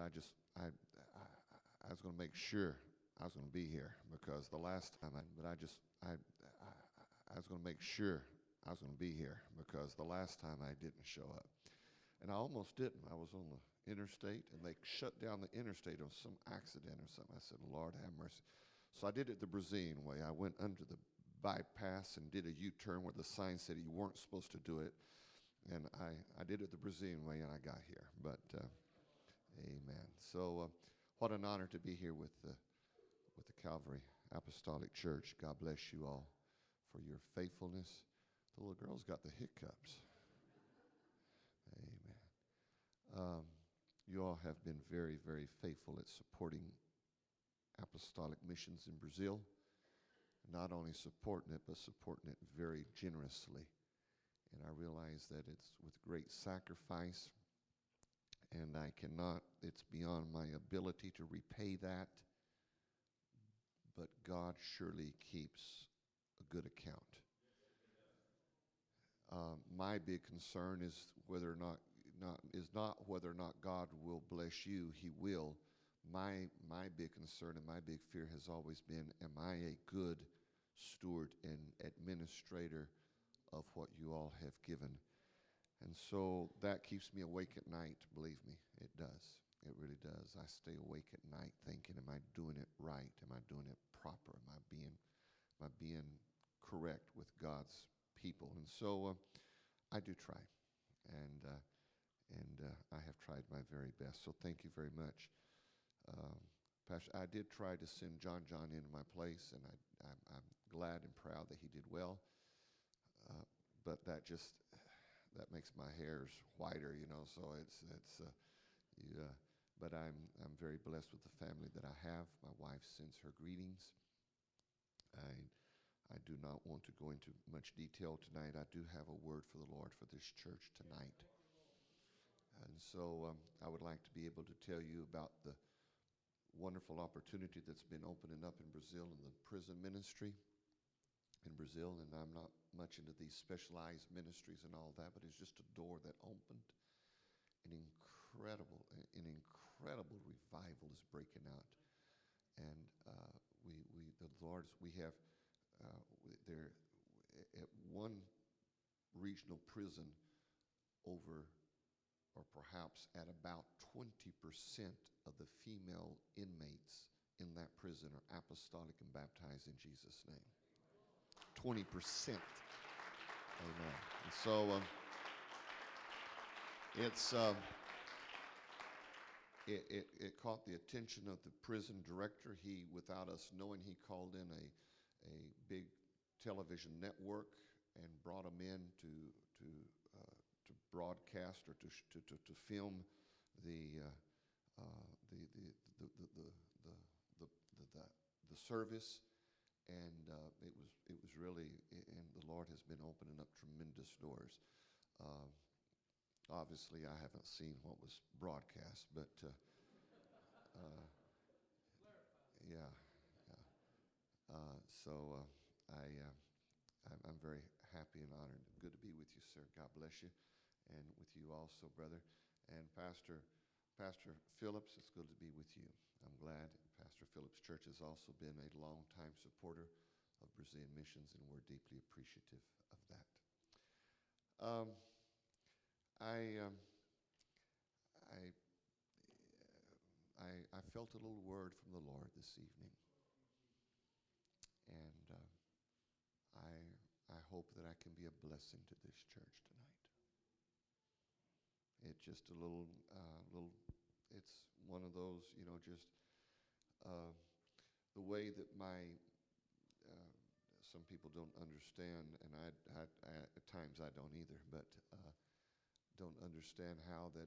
I just I I, I was going to make sure I was going to be here because the last time I but I just I I, I was going to make sure I was going to be here because the last time I didn't show up, and I almost didn't. I was on the interstate and they shut down the interstate on some accident or something. I said, Lord have mercy. So I did it the Brazilian way. I went under the bypass and did a U-turn where the sign said you weren't supposed to do it. And I, I did it the Brazilian way and I got here. But uh, amen. So uh, what an honor to be here with the, with the Calvary Apostolic Church. God bless you all for your faithfulness. The little girl's got the hiccups. Amen. Um, you all have been very, very faithful at supporting apostolic missions in Brazil. Not only supporting it, but supporting it very generously. And I realize that it's with great sacrifice, and I cannot, it's beyond my ability to repay that. But God surely keeps a good account. Um, my big concern is whether or not not is not whether or not God will bless you. He will. My my big concern and my big fear has always been: Am I a good steward and administrator of what you all have given? And so that keeps me awake at night. Believe me, it does. It really does. I stay awake at night thinking: Am I doing it right? Am I doing it proper? Am I being am I being correct with God's people? And so uh, I do try, and. Uh, and uh, I have tried my very best. So thank you very much. Um, Pastor, I did try to send John John into my place, and I, I'm, I'm glad and proud that he did well. Uh, but that just that makes my hairs whiter, you know. So it's it's uh, but I'm I'm very blessed with the family that I have. My wife sends her greetings. I I do not want to go into much detail tonight. I do have a word for the Lord for this church tonight. And so um, I would like to be able to tell you about the wonderful opportunity that's been opening up in Brazil in the prison ministry in Brazil. And I'm not much into these specialized ministries and all that, but it's just a door that opened. An incredible, an incredible revival is breaking out. And uh, we, we, the Lord's, we have, uh, there, at one regional prison over or perhaps at about 20% of the female inmates in that prison are apostolic and baptized in Jesus' name. 20%. Amen. And so um, it's. Um, it, it, it, caught the attention of the prison director. He, without us knowing, he called in a, a big television network and brought them in to, to to broadcast or to, to, to, to film the, uh, uh, the, the, the, the, the, the, the, the service. And uh, it, was, it was really, and the Lord has been opening up tremendous doors. Um, obviously, I haven't seen what was broadcast, but uh, uh, yeah, yeah. Uh, so I, I'm very happy and honored. Good to be with you, sir. God bless you and with you also, brother. And Pastor, Pastor Phillips, it's good to be with you. I'm glad Pastor Phillips Church has also been a long-time supporter of Brazilian missions, and we're deeply appreciative of that. Um, I, um, I, I, I, felt a little word from the Lord this evening, and uh, I, I hope that I can be a blessing to this church tonight. It's just a little, uh, little. It's one of those, you know, just uh, the way that my. Uh, some people don't understand, and I, I, I, at times I don't either, but uh, don't understand how that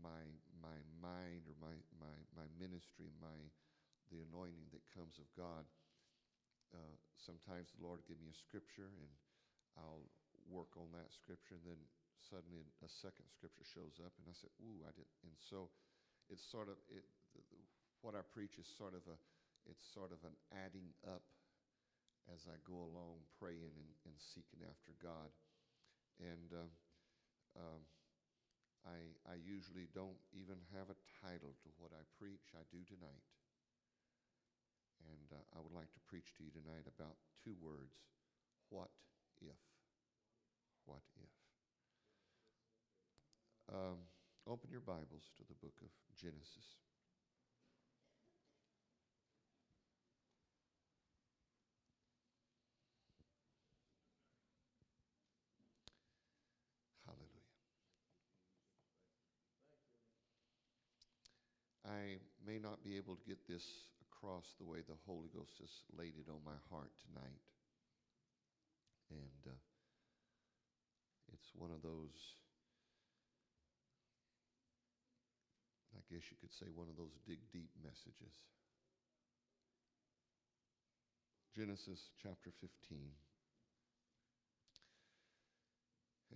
my my mind or my my my ministry, my the anointing that comes of God. Uh, sometimes the Lord give me a scripture, and I'll work on that scripture, and then suddenly a second scripture shows up, and I said, "Ooh, I did." And so, it's sort of it, what I preach is sort of a, it's sort of an adding up as I go along, praying and, and seeking after God, and uh, um, I I usually don't even have a title to what I preach. I do tonight. And uh, I would like to preach to you tonight about two words what if? What if? Um, open your Bibles to the book of Genesis. Hallelujah. I may not be able to get this across the way the Holy Ghost has laid it on my heart tonight. And uh, it's one of those, I guess you could say, one of those dig deep messages. Genesis chapter 15.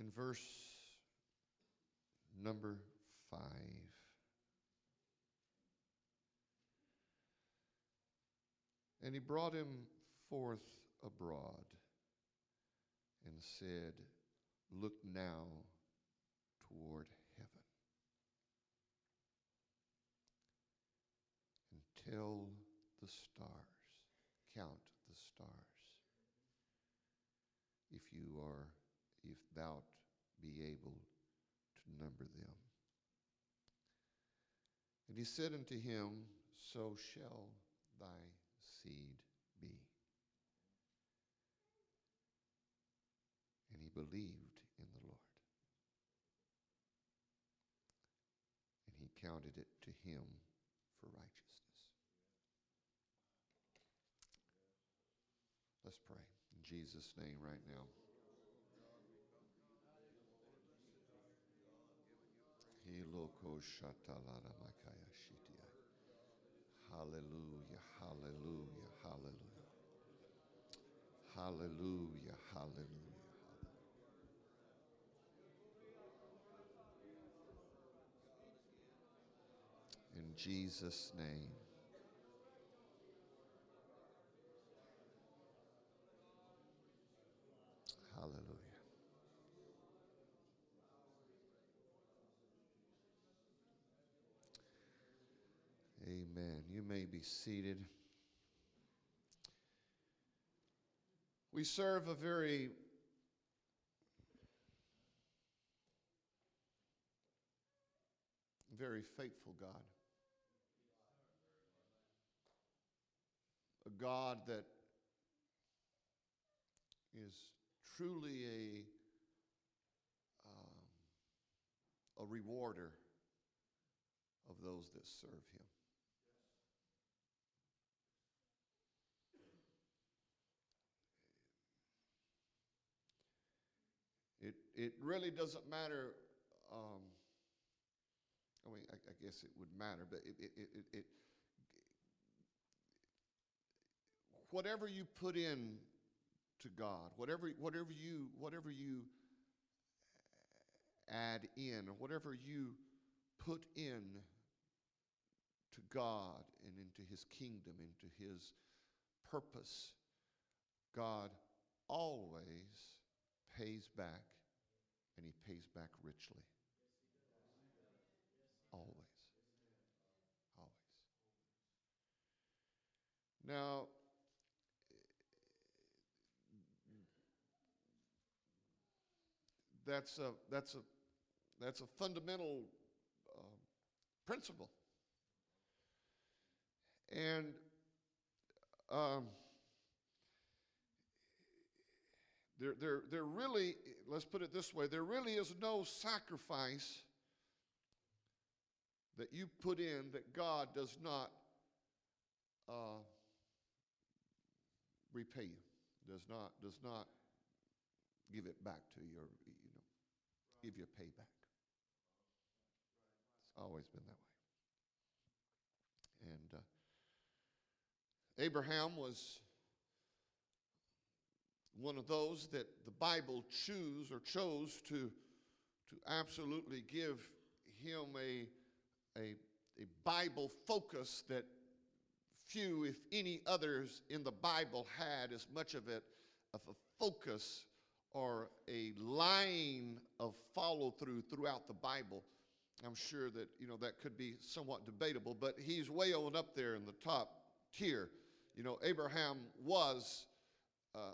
In verse number 5. And he brought him forth abroad and said, Look now toward heaven and tell the stars, count the stars, if you are, if thou be able to number them. And he said unto him, So shall thy seed be. And he believed in the Lord. And he counted it to him for righteousness. Let's pray in Jesus' name right now. Hiloko shatalara. Hallelujah, hallelujah, hallelujah. Hallelujah, hallelujah. In Jesus' name. Hallelujah. Amen. You may be seated. We serve a very very faithful God. A God that is truly a um, a rewarder of those that serve him. It, really doesn't matter. Um, I mean, I, I, guess it would matter, but it, it, it, it, whatever you put in to God, whatever, whatever you, whatever you add in, or whatever you put in to God and into His kingdom, into His purpose, God always pays back, and He pays back richly. Always. Always. Now, that's a, that's a, that's a fundamental uh, principle. And um, there, there, there really, let's put it this way, there really is no sacrifice that you put in that God does not uh, repay you, does not, does not give it back to you, or, you know, give you a payback. It's always been that way. And uh, Abraham was one of those that the Bible choose or chose to, to absolutely give him a a, a Bible focus that few, if any others in the Bible had as much of it of a focus or a line of follow through throughout the Bible I'm sure that you know that could be somewhat debatable, but he's way on up there in the top tier. You know, Abraham was uh,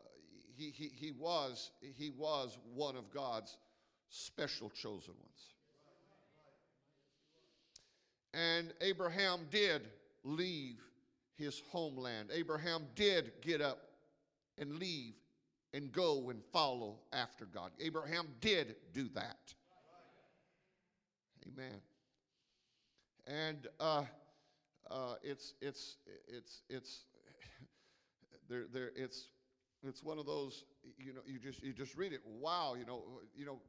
he, he, he was he was one of God's special chosen ones. And Abraham did leave his homeland. Abraham did get up and leave and go and follow after God. Abraham did do that. Amen. And uh, uh, it's it's it's it's there there it's it's one of those you know you just you just read it. Wow you know you know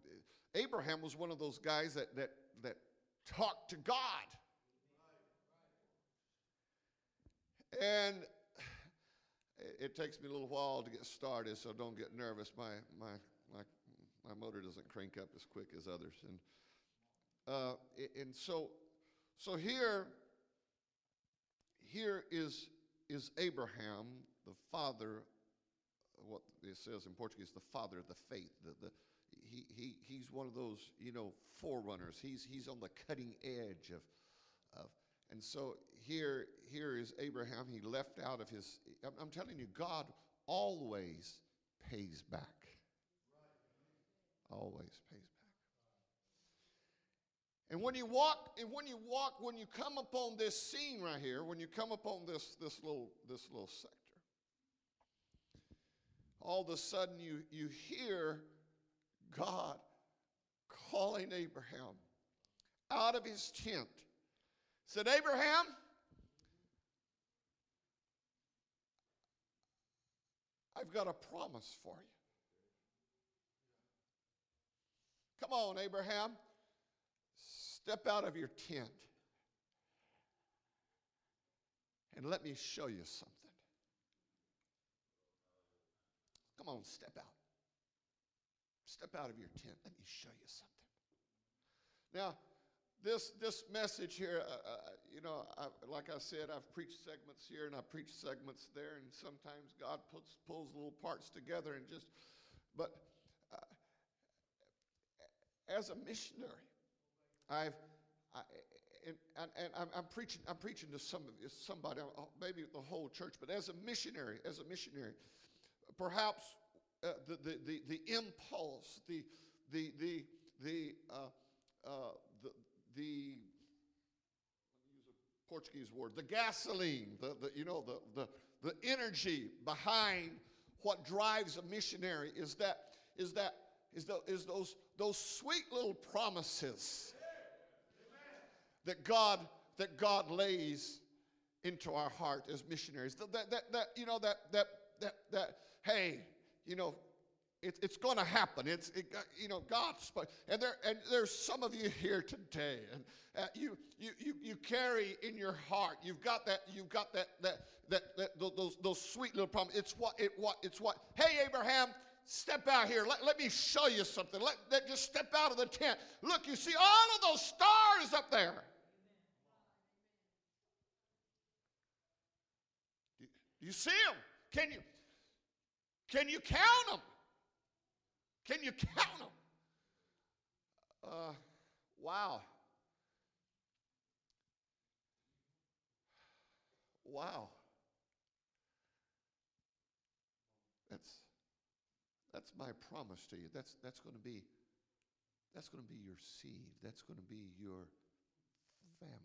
Abraham was one of those guys that that that talked to God. And it takes me a little while to get started so don't get nervous. My my my my motor doesn't crank up as quick as others. And uh, and so so here here is is Abraham the father what it says in Portuguese, the father of the faith. The, the, he, he, he's one of those, you know, forerunners. He's, he's on the cutting edge of, of and so here, here is Abraham. He left out of his, I'm, I'm telling you, God always pays back. Always pays back. And when you walk, and when you walk, when you come upon this scene right here, when you come upon this, this little, this little sector, all of a sudden you, you hear God calling Abraham out of his tent. Said, Abraham, I've got a promise for you. Come on, Abraham. Step out of your tent and let me show you something. Come on, step out. Step out of your tent. Let me show you something. Now, this this message here, uh, uh, you know, I, like I said, I've preached segments here and I preach segments there, and sometimes God puts pulls little parts together and just. But uh, as a missionary, I've I, and, and, and I'm, I'm, preaching I'm preaching to some of somebody, uh, maybe the whole church, but as a missionary, as a missionary, perhaps uh, the, the, the, the, impulse, the, the, the, the, uh, uh, the, the, use a Portuguese word, the gasoline, the, the, you know, the, the, the energy behind what drives a missionary is that, is that, is, the, is those, those sweet little promises that God, that God lays into our heart as missionaries. That, that, that, you know, that, that, that, that, hey, you know, it, it's going to happen. It's, it, you know, God's, and there, and there's some of you here today, and uh, you, you, you, you carry in your heart. You've got that. You've got that, that, that, that those, those sweet little promises. It's what, it, what, it's what. Hey, Abraham, step out here. Let, let me show you something. Let, let just step out of the tent. Look, you see all of those stars up there. Do you see them? Can you? Can you count them? Can you count them? Uh, wow. Wow. That's that's my promise to you. That's that's going to be that's going to be your seed. That's going to be your family.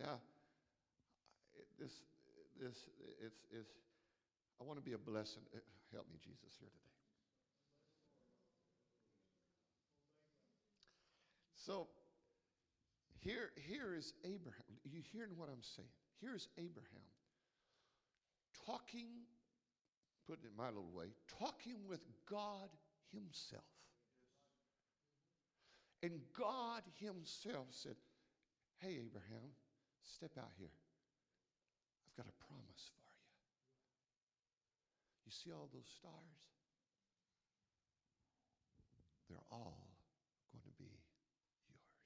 Now, this, this, it's, it's, I want to be a blessing. Uh, help me, Jesus, here today. So, here, here is Abraham. You hearing what I'm saying? Here's Abraham talking, put it in my little way, talking with God Himself. And God Himself said, Hey, Abraham, step out here got a promise for you. You see all those stars? They're all going to be yours. They're yours.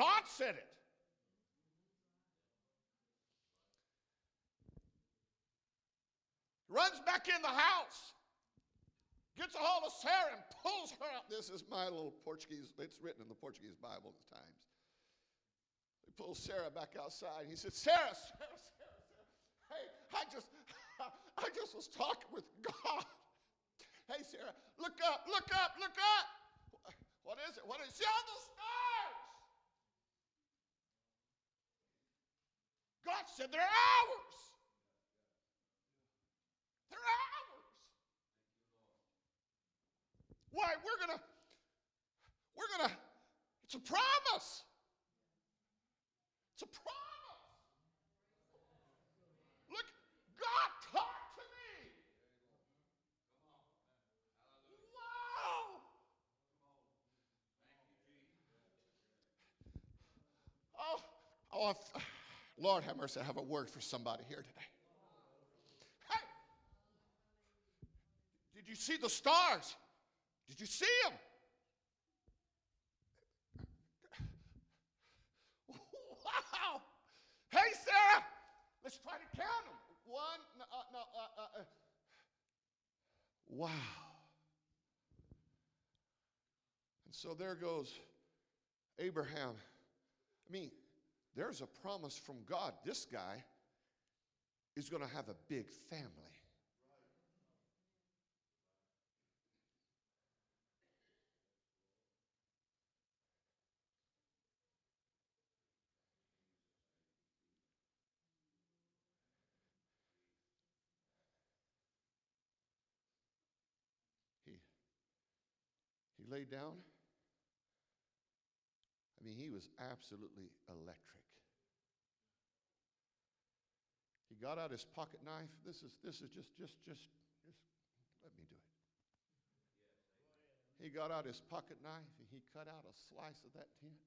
God said it. Runs back in the house, gets a hold of Sarah and pulls her out. This is my little Portuguese, it's written in the Portuguese Bible at times. He pulls Sarah back outside. He said, Sarah, Sarah, Sarah, Sarah. Hey, I just, I just was talking with God. Hey, Sarah, look up, look up, look up. What is it? What is it? See all the stars. God said they're ours. They're ours. Why? We're gonna, we're gonna, it's a promise. It's a promise. Look, God talked to me. Wow. Oh, oh, if- Lord have mercy, I have a word for somebody here today. Hey, did you see the stars? Did you see them? Wow. Hey, Sarah, let's try to count them. One, no, uh, no, uh, uh, uh. Wow. And so there goes Abraham. I mean, there's a promise from God. This guy is going to have a big family. He, he laid down. I mean, he was absolutely electric. He got out his pocket knife. This is this is just just just just let me do it. He got out his pocket knife and he cut out a slice of that tent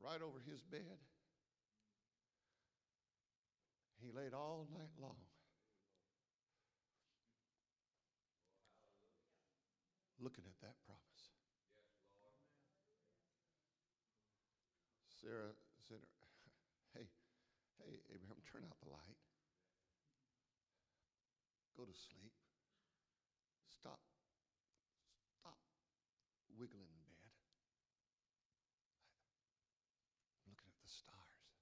right over his bed. He laid all night long. Looking at that Sarah said, Hey, hey, Abraham, turn out the light. Go to sleep. Stop. Stop wiggling in bed. I'm looking at the stars.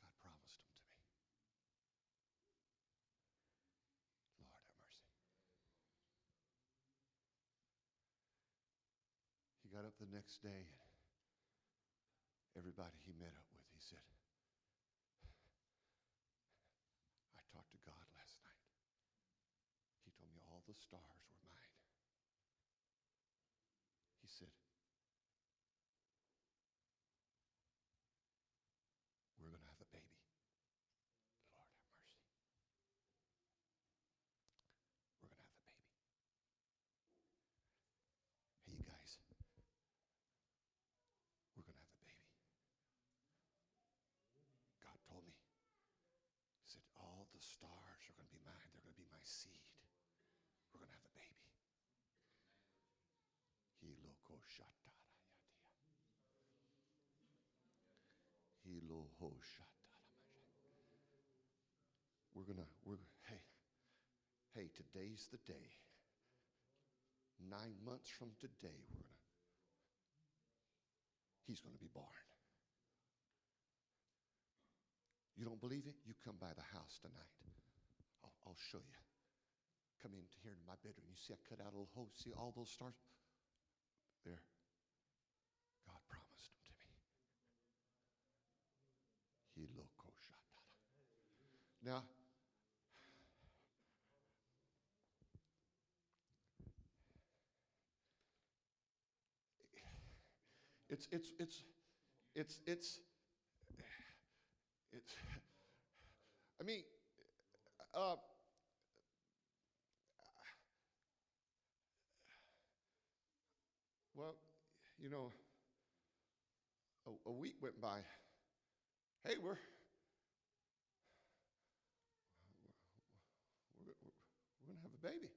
God promised them to me. Lord have mercy. He got up the next day and everybody he met up with, he said, I talked to God last night. He told me all the stars were mine. He said, We're going to have a baby. Lord have mercy. We're going to have a baby. Hey, you guys, we're going to have a baby. God told me, He said, all the stars are going to be mine. They're going to be my seed. We're going to have a baby. We're going to, we're, hey, hey, today's the day. Nine months from today, we're going to, he's going to be born. You don't believe it? You come by the house tonight. I'll, I'll show you. Come in here in my bedroom. You see, I cut out a little hole. See all those stars? There. God promised them to me. He. Now, it's it's it's it's it's it's I mean uh well you know a, a week went by. Hey we're we're, we're, we're to have a baby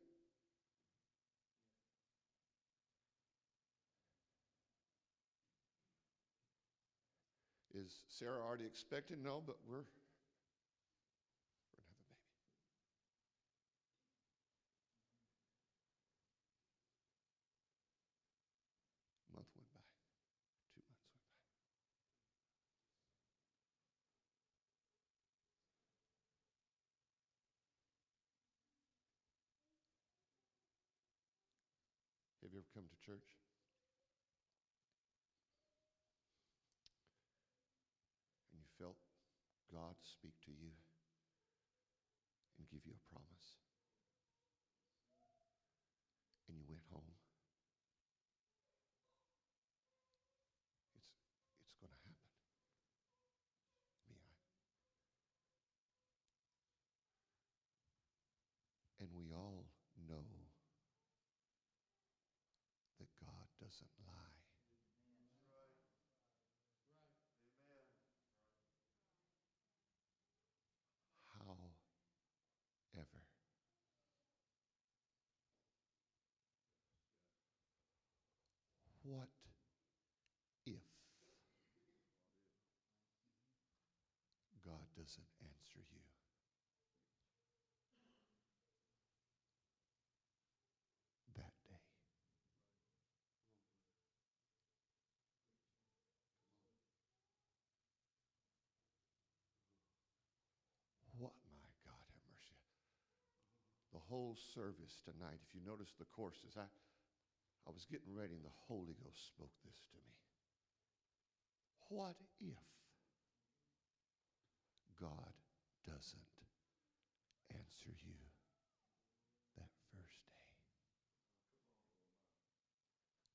is Sarah already expecting? No, but we're. Have you ever come to church? And you felt God speak to you and give you a promise? And you went home? It's, it's going to happen. Me. And we all know that God doesn't lie. However, what if God doesn't answer you? That day. What, my God, have mercy. The whole service tonight, if you notice the courses, I, I was getting ready and the Holy Ghost spoke this to me. What if God doesn't answer you that first day?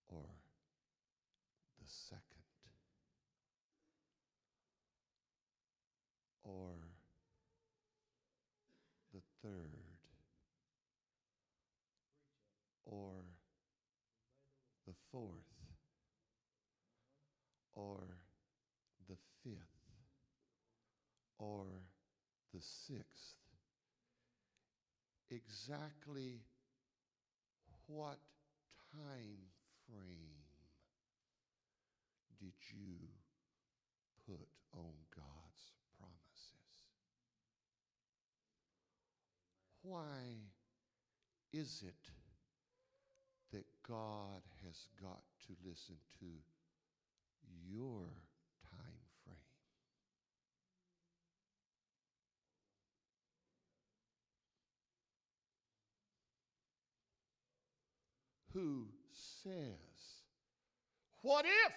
Or the second? Or the third? Or the fourth? Or the fifth? Or the sixth? Exactly what time frame did you put on God's promises? Why is it that God has got to listen to your time frame? Who says, What if?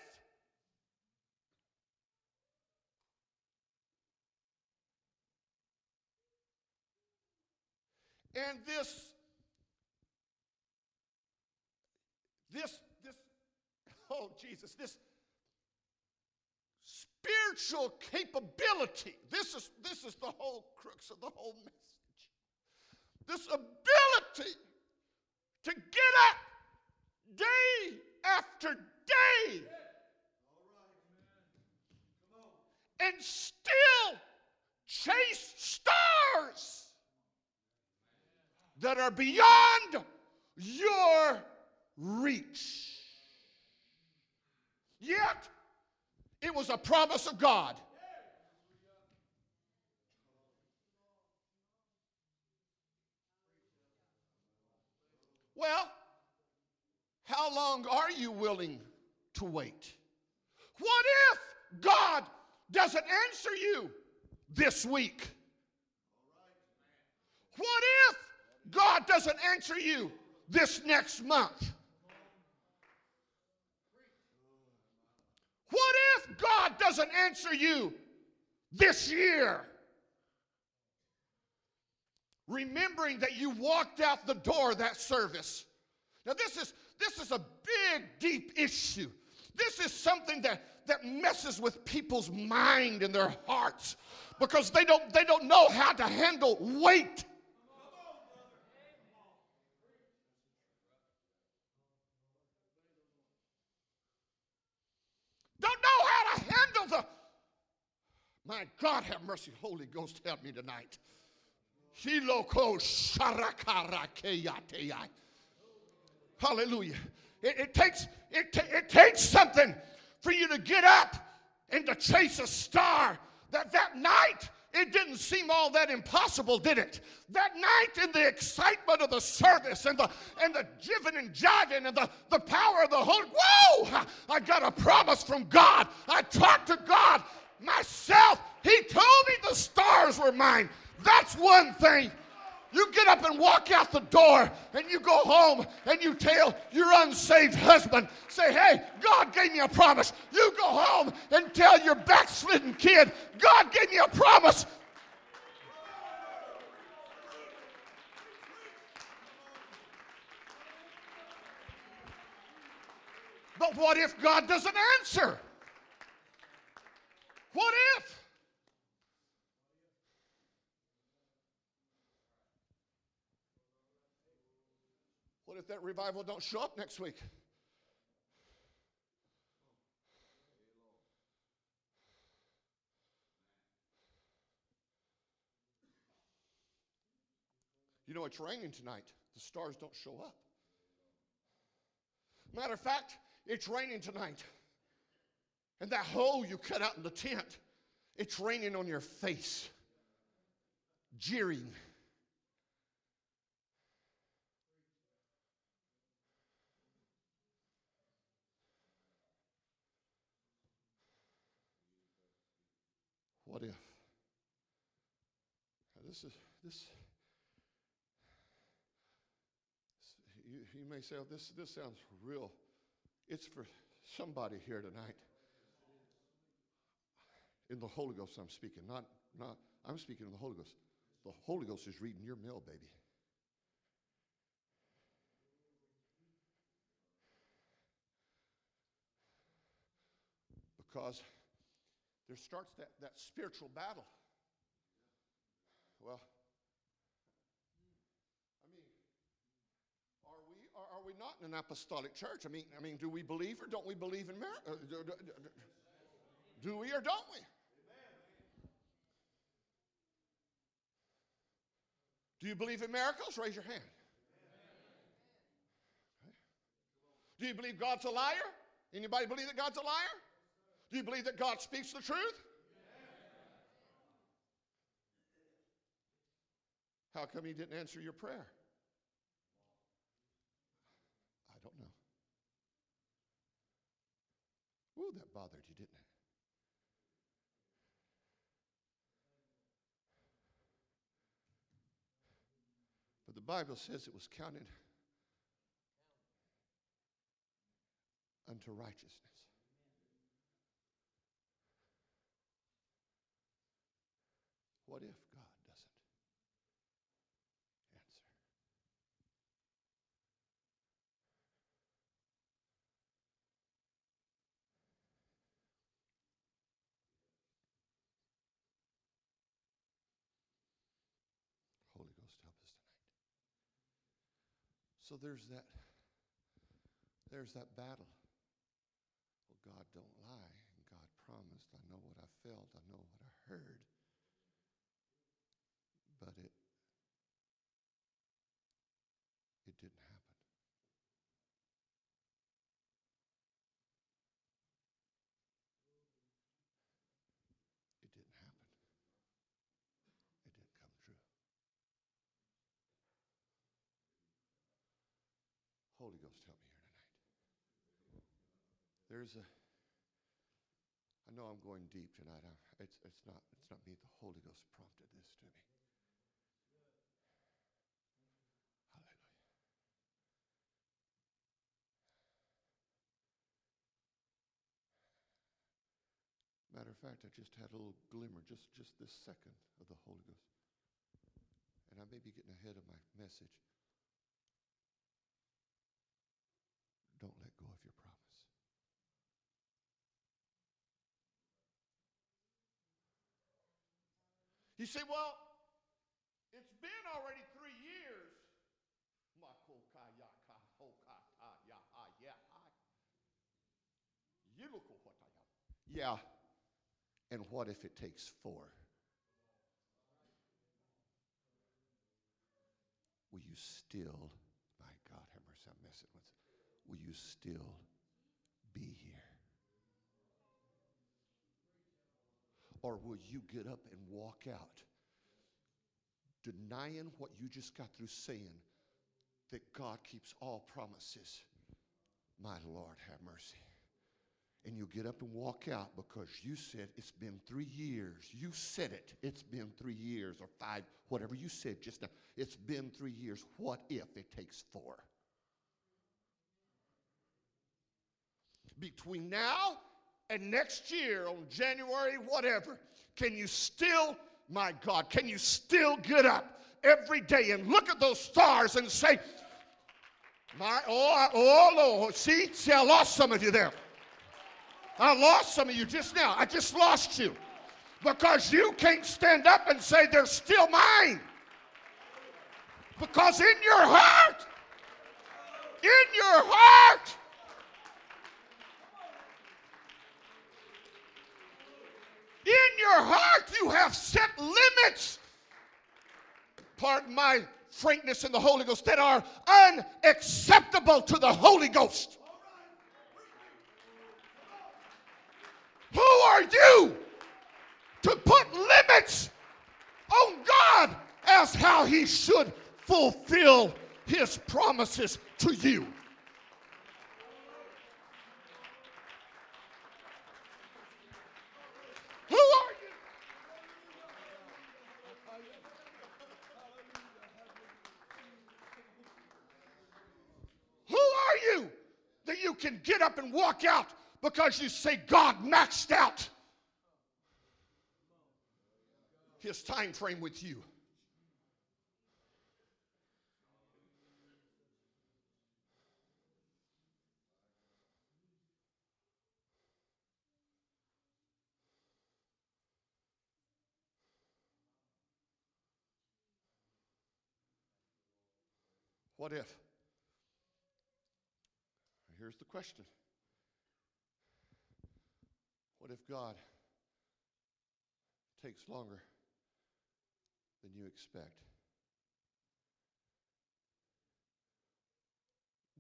And this, this, this, oh Jesus, this spiritual capability. This is this is the whole crux of the whole message. This ability to get up day after day and still chase stars that are beyond your reach. Yet, it was a promise of God. Well, how long are you willing to wait? What if God doesn't answer you this week? What if God doesn't answer you this next month? What if God doesn't answer you this year? Remembering that you walked out the door that service. Now this is this is a big deep issue. This is something that that messes with people's mind and their hearts because they don't they don't know how to handle wait. Don't know how to handle the. My God, have mercy, Holy Ghost, help me tonight. Hiloko sharakarakeyateya. Hallelujah. It, it takes it, it takes something for you to get up and to chase a star that that night it didn't seem all that impossible, did it? That night in the excitement of the service and the and the jiving and jiving and the, the power of the Holy Whoa! I got a promise from God. I talked to God myself. He told me the stars were mine. That's one thing. You get up and walk out the door and you go home and you tell your unsaved husband, say, hey, God gave me a promise. You go home and tell your backslidden kid, God gave me a promise. But what if God doesn't answer? What if? What if that revival don't show up next week? You know, it's raining tonight. The stars don't show up. Matter of fact, it's raining tonight. And that hole you cut out in the tent, it's raining on your face, jeering. What if? Now this is this. You, you may say, oh, this, this sounds real. It's for somebody here tonight. In the Holy Ghost, I'm speaking. Not, not, I'm speaking in the Holy Ghost. The Holy Ghost is reading your mail, baby. Because there starts that, that spiritual battle. Well, I mean, are we, are, are we not in an apostolic church? I mean, I mean, do we believe or don't we believe in miracles? Uh, do, do, do we or don't we? Do you believe in miracles? Raise your hand. Okay. Do you believe God's a liar? Anybody believe that God's a liar? Do you believe that God speaks the truth? How come he didn't answer your prayer? I don't know. Ooh, that bothered you, didn't it? But the Bible says it was counted unto righteousness. What if God doesn't answer? Holy Ghost, help us tonight. So there's that there's that battle. Well, God don't lie, God promised. I know what I felt, I know what I heard. But it it didn't happen. It didn't happen. It didn't come true. Holy Ghost, help me here tonight. There's a. I know I'm going deep tonight. I, it's, it's not. It's not me. The Holy Ghost prompted this to me. Hallelujah. Matter of fact, I just had a little glimmer, just just this second, of the Holy Ghost. And I may be getting ahead of my message. Don't let go of your promise. You say, well, it's been already three years. Yeah. And what if it takes four? Will you still, my God, have mercy, I'm messing with, will you still be here? Or will you get up and walk out, denying what you just got through saying that God keeps all promises? My Lord, have mercy. And you get up and walk out because you said it's been three years. You said it. It's been three years or five, whatever you said just now. It's been three years. What if it takes four? Between now and next year on January, whatever, can you still, my God, can you still get up every day and look at those stars and say, my, oh, oh, Lord, see, see, I lost some of you there. I lost some of you just now. I just lost you because you can't stand up and say they're still mine. Because in your heart, in your heart, in your heart, you have set limits. Pardon my frankness in the Holy Ghost that are unacceptable to the Holy Ghost. Who are you to put limits on God as how He should fulfill His promises to you? Who are you? Who are you that you can get up and walk out because you say God maxed out his time frame with you? What if? Here's the question What if God takes longer than you expect?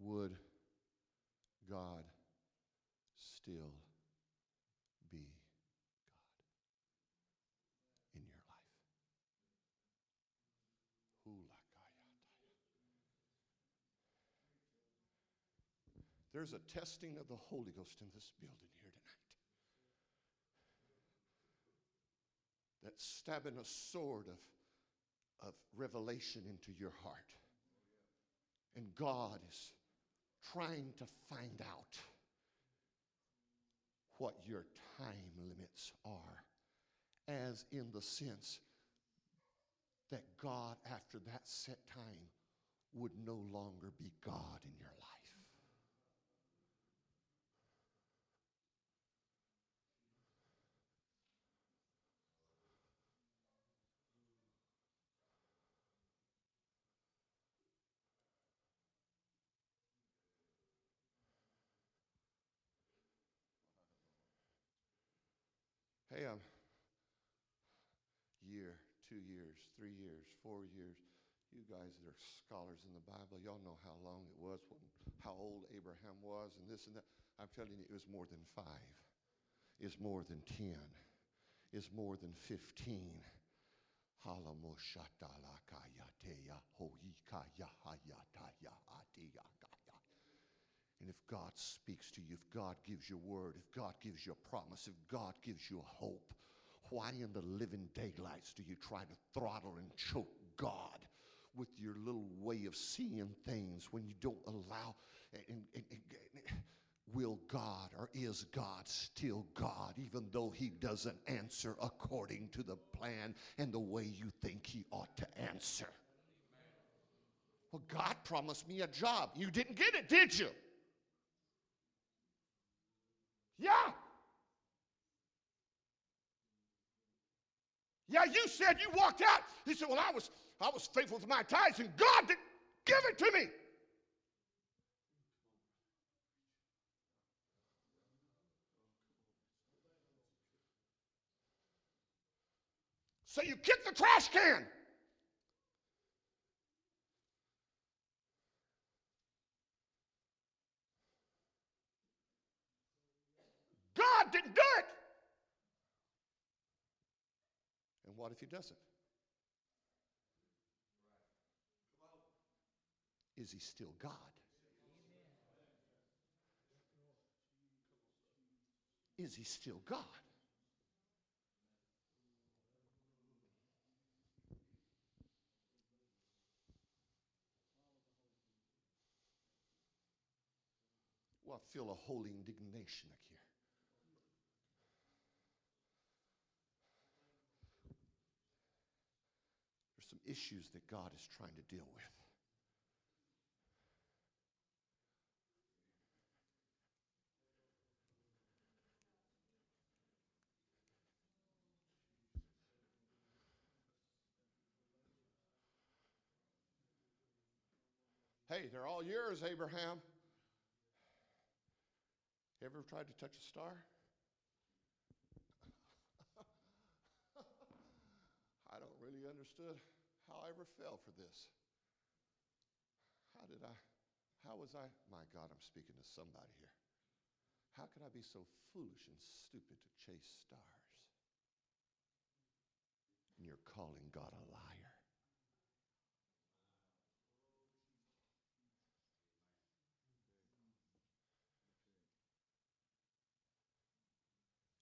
Would God still be God in your life? Hulakayataya. There's a testing of the Holy Ghost in this building here tonight. That's stabbing a sword of, of revelation into your heart. And God is trying to find out what your time limits are, as in the sense that God, after that set time, would no longer be God in your life. Hey, um, year, two years, three years, four years. You guys that are scholars in the Bible, y'all know how long it was, how old Abraham was, and this and that. I'm telling you, it was more than five. It's more than ten. It's more than fifteen. Halamoshatalakayateya hoikayahayataya atiyakaya. And if God speaks to you, if God gives you a word, if God gives you a promise, if God gives you a hope, why in the living daylights do you try to throttle and choke God with your little way of seeing things when you don't allow? And, and- and- will God or is God still God, even though He doesn't answer according to the plan and the way you think He ought to answer? Well, God promised me a job. You didn't get it, did you? Yeah. Yeah, you said you walked out. He said, Well, I was I was faithful to my tithes, and God didn't give it to me. So you kick the trash can. God didn't do it. What if he doesn't? Is he still God? Is he still God? Well, I feel a holy indignation here. There's some issues that God is trying to deal with. Hey, they're all yours, Abraham. You ever tried to touch a star? I don't really understood how I ever fell for this. How did I, how was I, my God, I'm speaking to somebody here. How could I be so foolish and stupid to chase stars? And you're calling God a liar.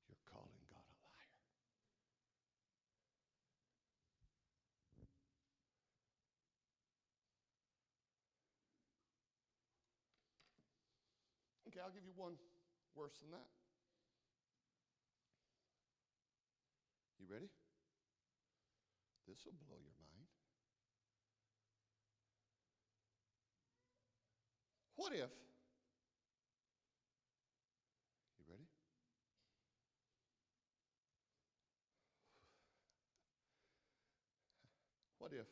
You're calling God a liar. Okay, I'll give you one worse than that. You ready? This will blow your mind. What if, you ready? What if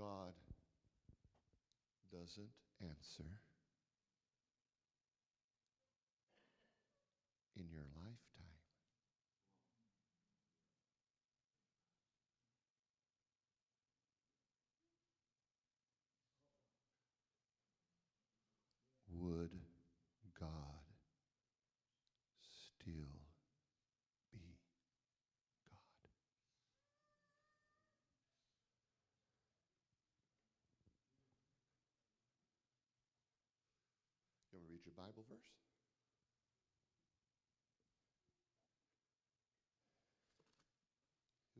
God doesn't answer in your lifetime? Would God still be God? You want to read your Bible verse?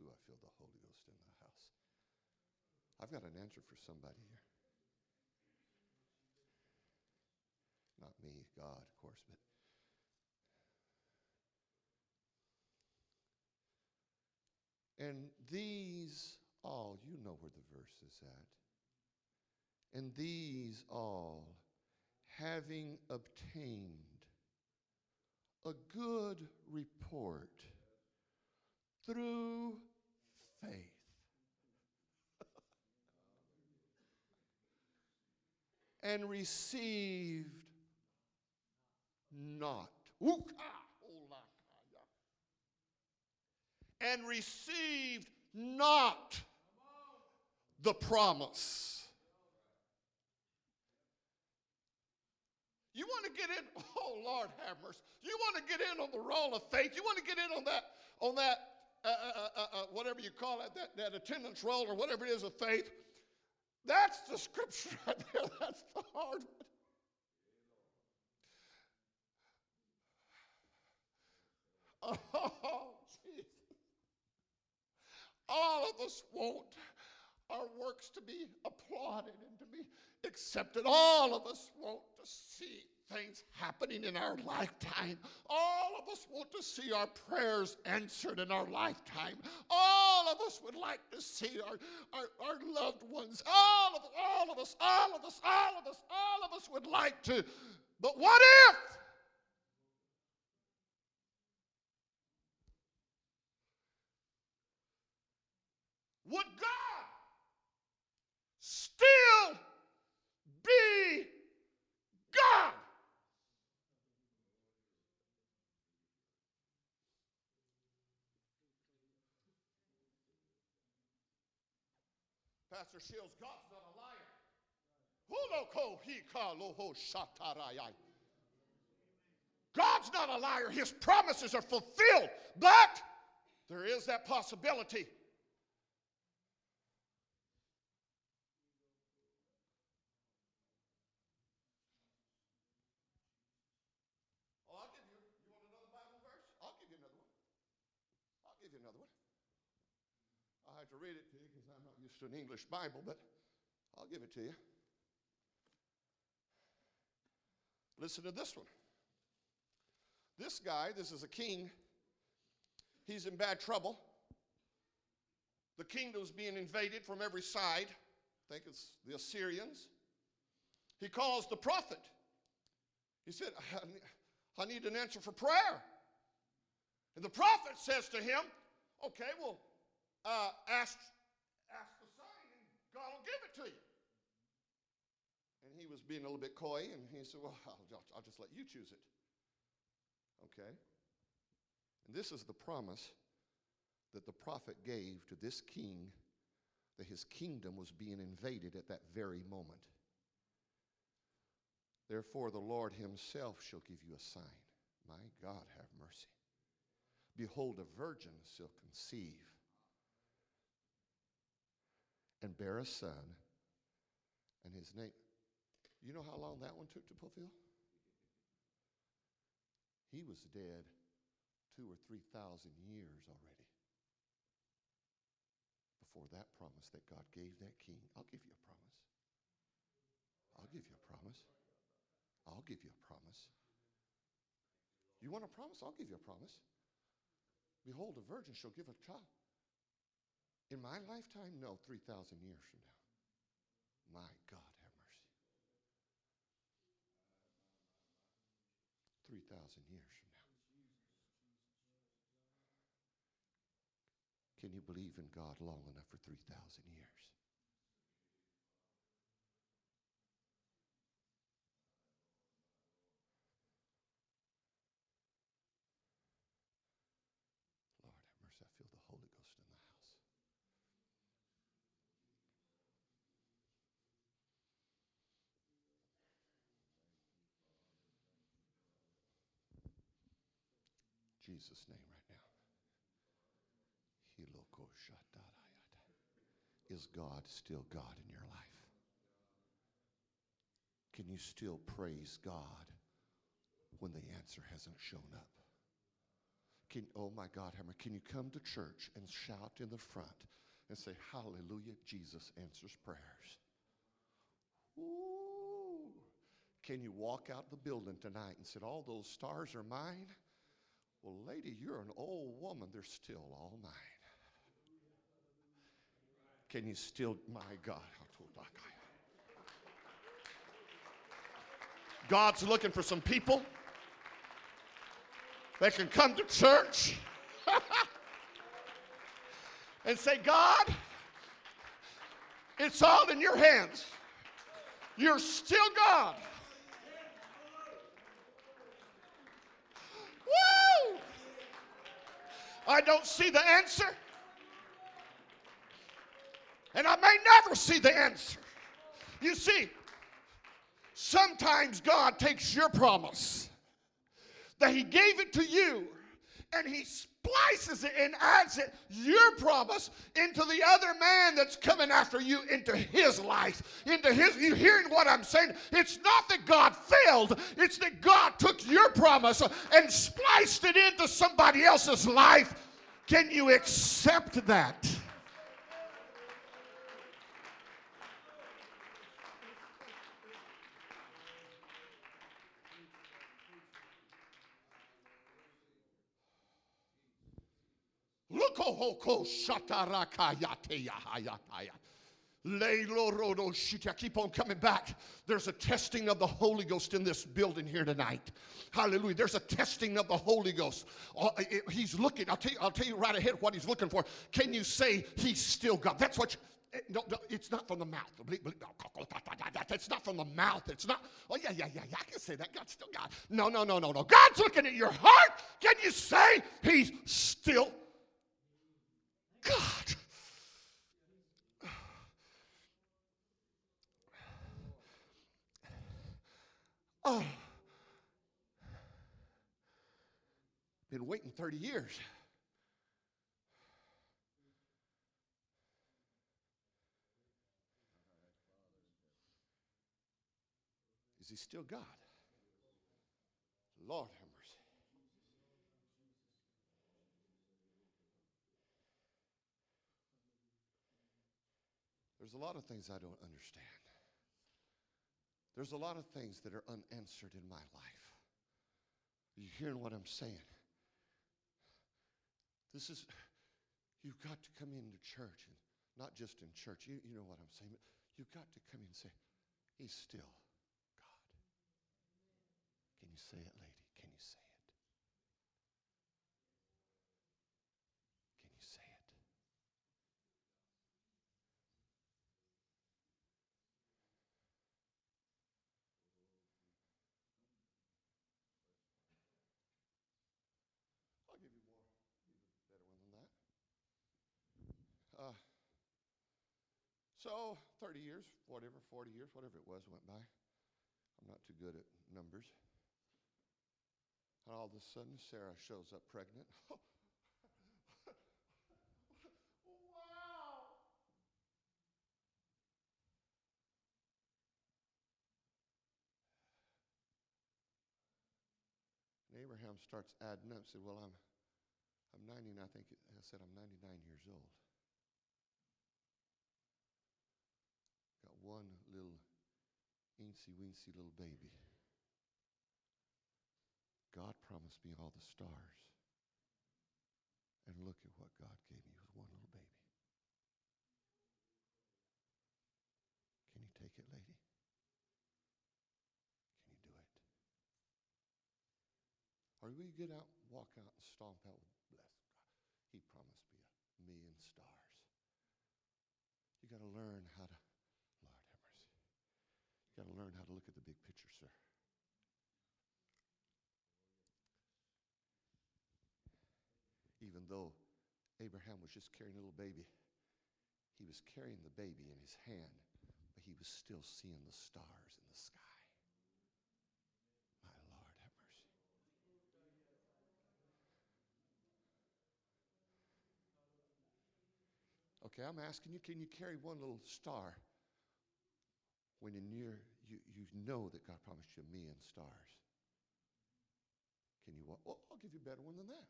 Ooh, I feel the Holy Ghost in the house. I've got an answer for somebody here. Not me, God, of course, but And these all, you know where the verse is at. And these all, having obtained a good report through faith. and received not. Ah. And received not the promise. You want to get in, oh Lord have mercy. You want to get in on the roll of faith. You want to get in on that, on that, uh, uh, uh, uh, whatever you call it, that, that attendance roll or whatever it is of faith. That's the scripture right there. That's the hard one. Oh, Jesus. All of us want our works to be applauded and to be accepted. All of us want to see things happening in our lifetime. All of us want to see our prayers answered in our lifetime. All of us would like to see our, our, our loved ones. All of, all of us, all of us, all of us, all of us would like to. But what if? Would God still be God? Pastor Shields, God's not a liar. God's not a liar. His promises are fulfilled. But there is that possibility. Oh, I'll give you. You want another Bible verse? I'll give you another one. I'll give you another one. I have to read it to you because I'm not used to an English Bible, but I'll give it to you. Listen to this one. This guy, this is a king, he's in bad trouble. The kingdom's being invaded from every side. I think it's the Assyrians. He calls the prophet. He said, I need an answer for prayer. And the prophet says to him, Okay, well, uh, ask, ask the sign and God will give it to you. And he was being a little bit coy and he said, Well, I'll, I'll just let you choose it. Okay? And this is the promise that the prophet gave to this king that his kingdom was being invaded at that very moment. Therefore, the Lord himself shall give you a sign. My God, have mercy. Behold, a virgin shall conceive and bear a son, and his name. You know how long that one took to fulfill? He was dead two or three thousand years already before that promise that God gave that king. I'll give you a promise. I'll give you a promise. I'll give you a promise. You want a promise? I'll give you a promise. Behold, a virgin shall give a child. In my lifetime? No, 3,000 years from now. My God, have mercy. 3,000 years from now. Can you believe in God long enough for 3,000 years? Lord have mercy, I feel the Holy Ghost in the house. Jesus' name right now. Is God still God in your life? Can you still praise God when the answer hasn't shown up? Can, oh my God, Hammer, can you come to church and shout in the front and say, Hallelujah, Jesus answers prayers? Ooh. Can you walk out the building tonight and say, All those stars are mine? Well, lady, you're an old woman. They're still all mine. Can you still, my God? God's looking for some people that can come to church and say, God, it's all in your hands. You're still God. I don't see the answer. And I may never see the answer. You see, sometimes God takes your promise that He gave it to you and He splices it and adds it, your promise, into the other man that's coming after you, into his life, into his. You hearing what I'm saying? It's not that God failed, it's that God took your promise and spliced it into somebody else's life. Can you accept that? Lukohoko shatarakayate yahayataya. Leilorodo shita. Keep on coming back. There's a testing of the Holy Ghost in this building here tonight. Hallelujah. There's a testing of the Holy Ghost. Uh, He's looking. I'll tell you, I'll tell you right ahead what he's looking for. Can you say he's still God? That's what. You, eh, no, no, it's not from the mouth. It's not from the mouth. It's not. Oh yeah, yeah, yeah, yeah. I can say that. God's still God. No, no, no, no, no. God's looking at your heart. Can you say He's still God? Oh. Been waiting 30 years. Is he still God? Lord have mercy. There's a lot of things I don't understand. There's a lot of things that are unanswered in my life. Are you hearing what I'm saying? This is, you've got to come into church, and not just in church, you, you know what I'm saying, you've got to come in and say, He's still God. Can you say it, lady? Can you say it? Can you say it? I'll give you more, give you a better one than that. Uh, so, 30 years, whatever, 40 years, whatever it was, went by. I'm not too good at numbers. And all of a sudden, Sarah shows up pregnant. wow! And Abraham starts adding up. Said, "Well, I'm, I'm 90. I think I said I'm 99 years old. Got one little eensy weensy little baby. God promised me all the stars. And look at what God gave me was one little baby. Can you take it, lady? Can you do it? Or will you get out, walk out, and stomp out with bless God? He promised me a million stars. You got to learn how to, Lord have mercy. You got to learn how to look at the big picture, sir. Even though Abraham was just carrying a little baby, he was carrying the baby in his hand, but he was still seeing the stars in the sky. My Lord, have mercy. Okay, I'm asking you, can you carry one little star when in near you, you know that God promised you a million stars? Can you? Well, oh, I'll give you a better one than that.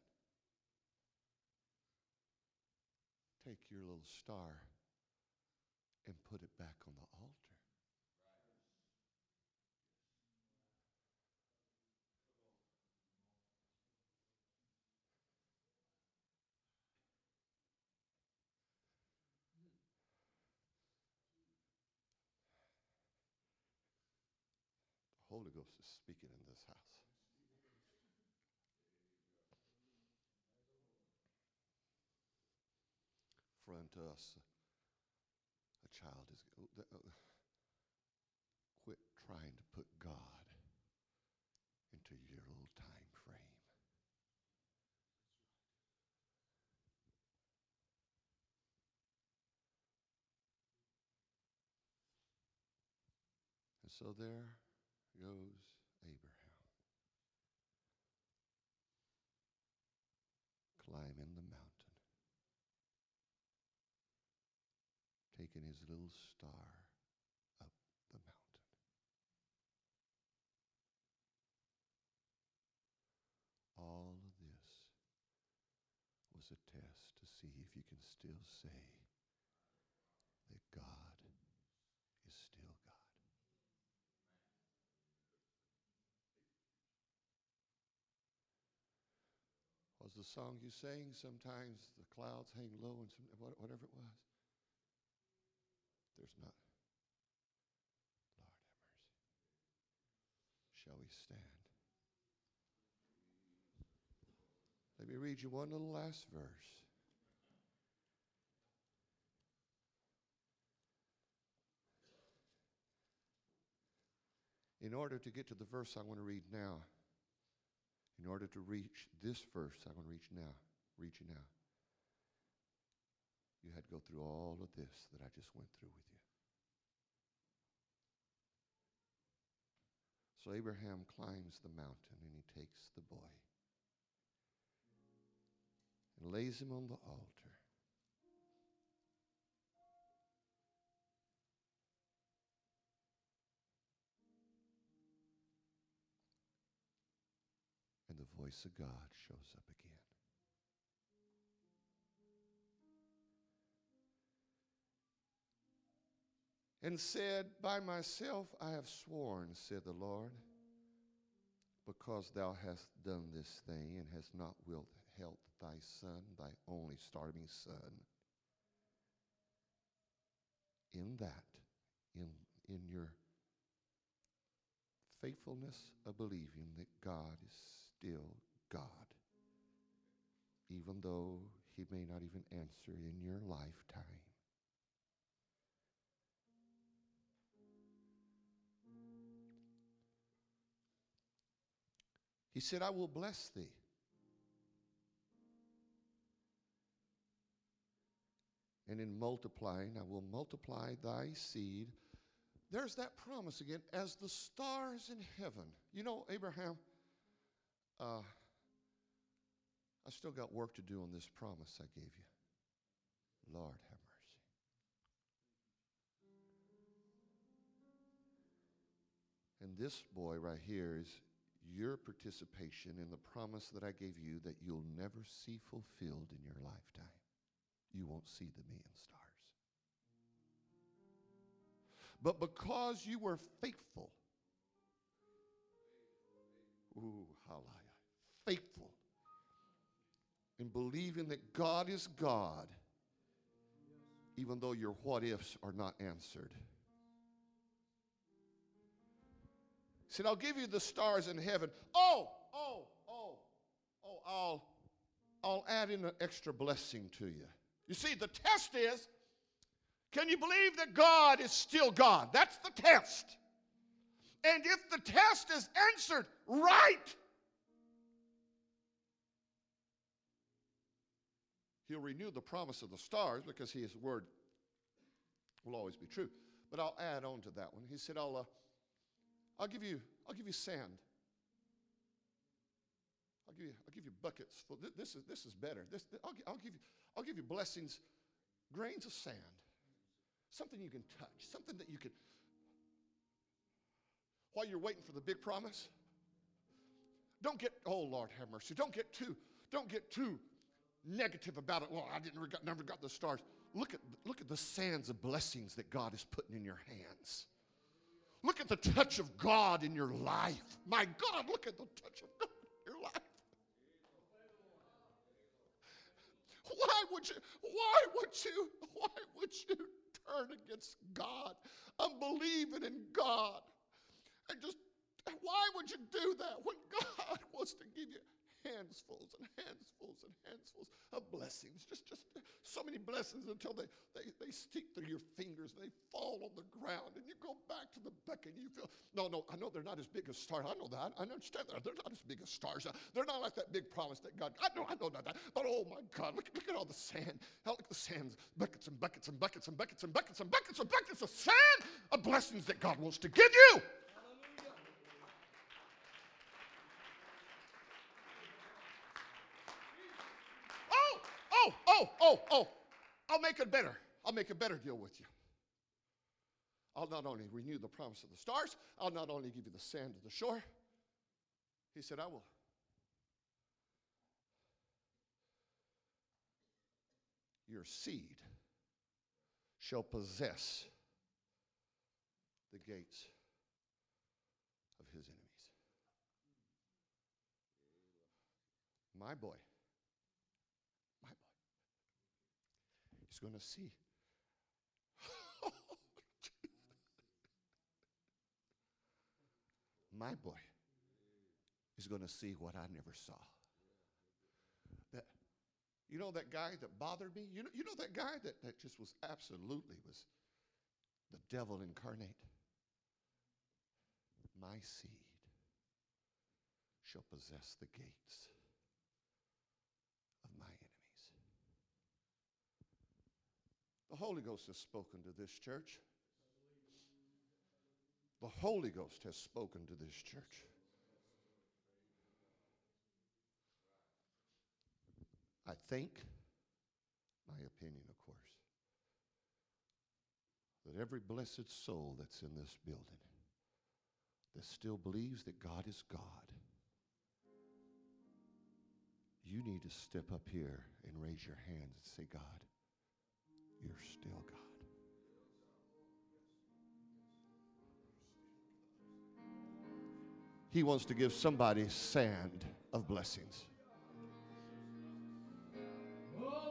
Take your little star and put it back on the altar. Holy Ghost is speaking in this house. Us a child is. Quit trying to put God into your little time frame. And so there goes Abraham, climbing the mountain, taking his little star up the mountain. All of this was a test to see if you can still say that God is still God. Was the song you sang sometimes the clouds hang low and some, whatever it was? There's not. Lord have mercy. Shall we stand? Let me read you one little last verse. In order to get to the verse I want to read now, in order to reach this verse I want to reach now, read you now, you had to go through all of this that I just went through with you. So Abraham climbs the mountain and he takes the boy. And lays him on the altar. And the voice of God shows up again. And said, By myself I have sworn, said the Lord, because thou hast done this thing and hast not withheld thy son, thy only starving son. In that, in, in your faithfulness of believing that God is still God, even though he may not even answer in your lifetime. He said, I will bless thee. And in multiplying, I will multiply thy seed. There's that promise again, as the stars in heaven. You know, Abraham, uh, I still got work to do on this promise I gave you. Lord, have mercy. And this boy right here is your participation in the promise that I gave you that you'll never see fulfilled in your lifetime. You won't see the million stars. But because you were faithful, ooh, hallelujah, faithful in believing that God is God, even though your what ifs are not answered. Said, I'll give you the stars in heaven. Oh, oh, oh, oh, I'll, I'll add in an extra blessing to you. You see, the test is can you believe that God is still God? That's the test. And if the test is answered right, He'll renew the promise of the stars because His word will always be true. But I'll add on to that one. He said, I'll. Uh, I'll give you, I'll give you sand. I'll give you, I'll give you buckets. Full. This is, this is better. This, I'll, I'll, give you, I'll give you blessings, grains of sand, something you can touch, something that you can. While you're waiting for the big promise, don't get, oh Lord, have mercy. Don't get too, don't get too negative about it. Well, I didn't never got, the stars. Look at, look at the sands of blessings that God is putting in your hands. Look at the touch of God in your life. My God, look at the touch of God in your life. Why would you, why would you, why would you turn against God? Unbelieving in God. And just, why would you do that when God wants to give you handsfuls and handsfuls and handsfuls of blessings. Just, just so many blessings until they, they, they stick through your fingers and they fall on the ground and you go back to the bucket and you feel, no, no, I know they're not as big as stars. I know that. I understand that. They're not as big as stars. They're not like that big promise that God, I know, I know that. But oh my God, look, look at all the sand. Look at the sands, buckets and buckets and buckets and buckets and buckets and buckets and buckets of sand of blessings that God wants to give you. Oh, oh, oh, I'll make it better. I'll make a better deal with you. I'll not only renew the promise of the stars, I'll not only give you the sand of the shore. He said, I will. Your seed shall possess the gates of his enemies. My boy. Going to see. My boy is going to see what I never saw. That, you know that guy that bothered me? You know, you know that guy that, that just was absolutely was the devil incarnate? My seed shall possess the gates The Holy Ghost has spoken to this church. The Holy Ghost has spoken to this church. I think, my opinion, of course, that every blessed soul that's in this building that still believes that God is God, you need to step up here and raise your hands and say, God, you're still God. He wants to give somebody sand of blessings. Oh,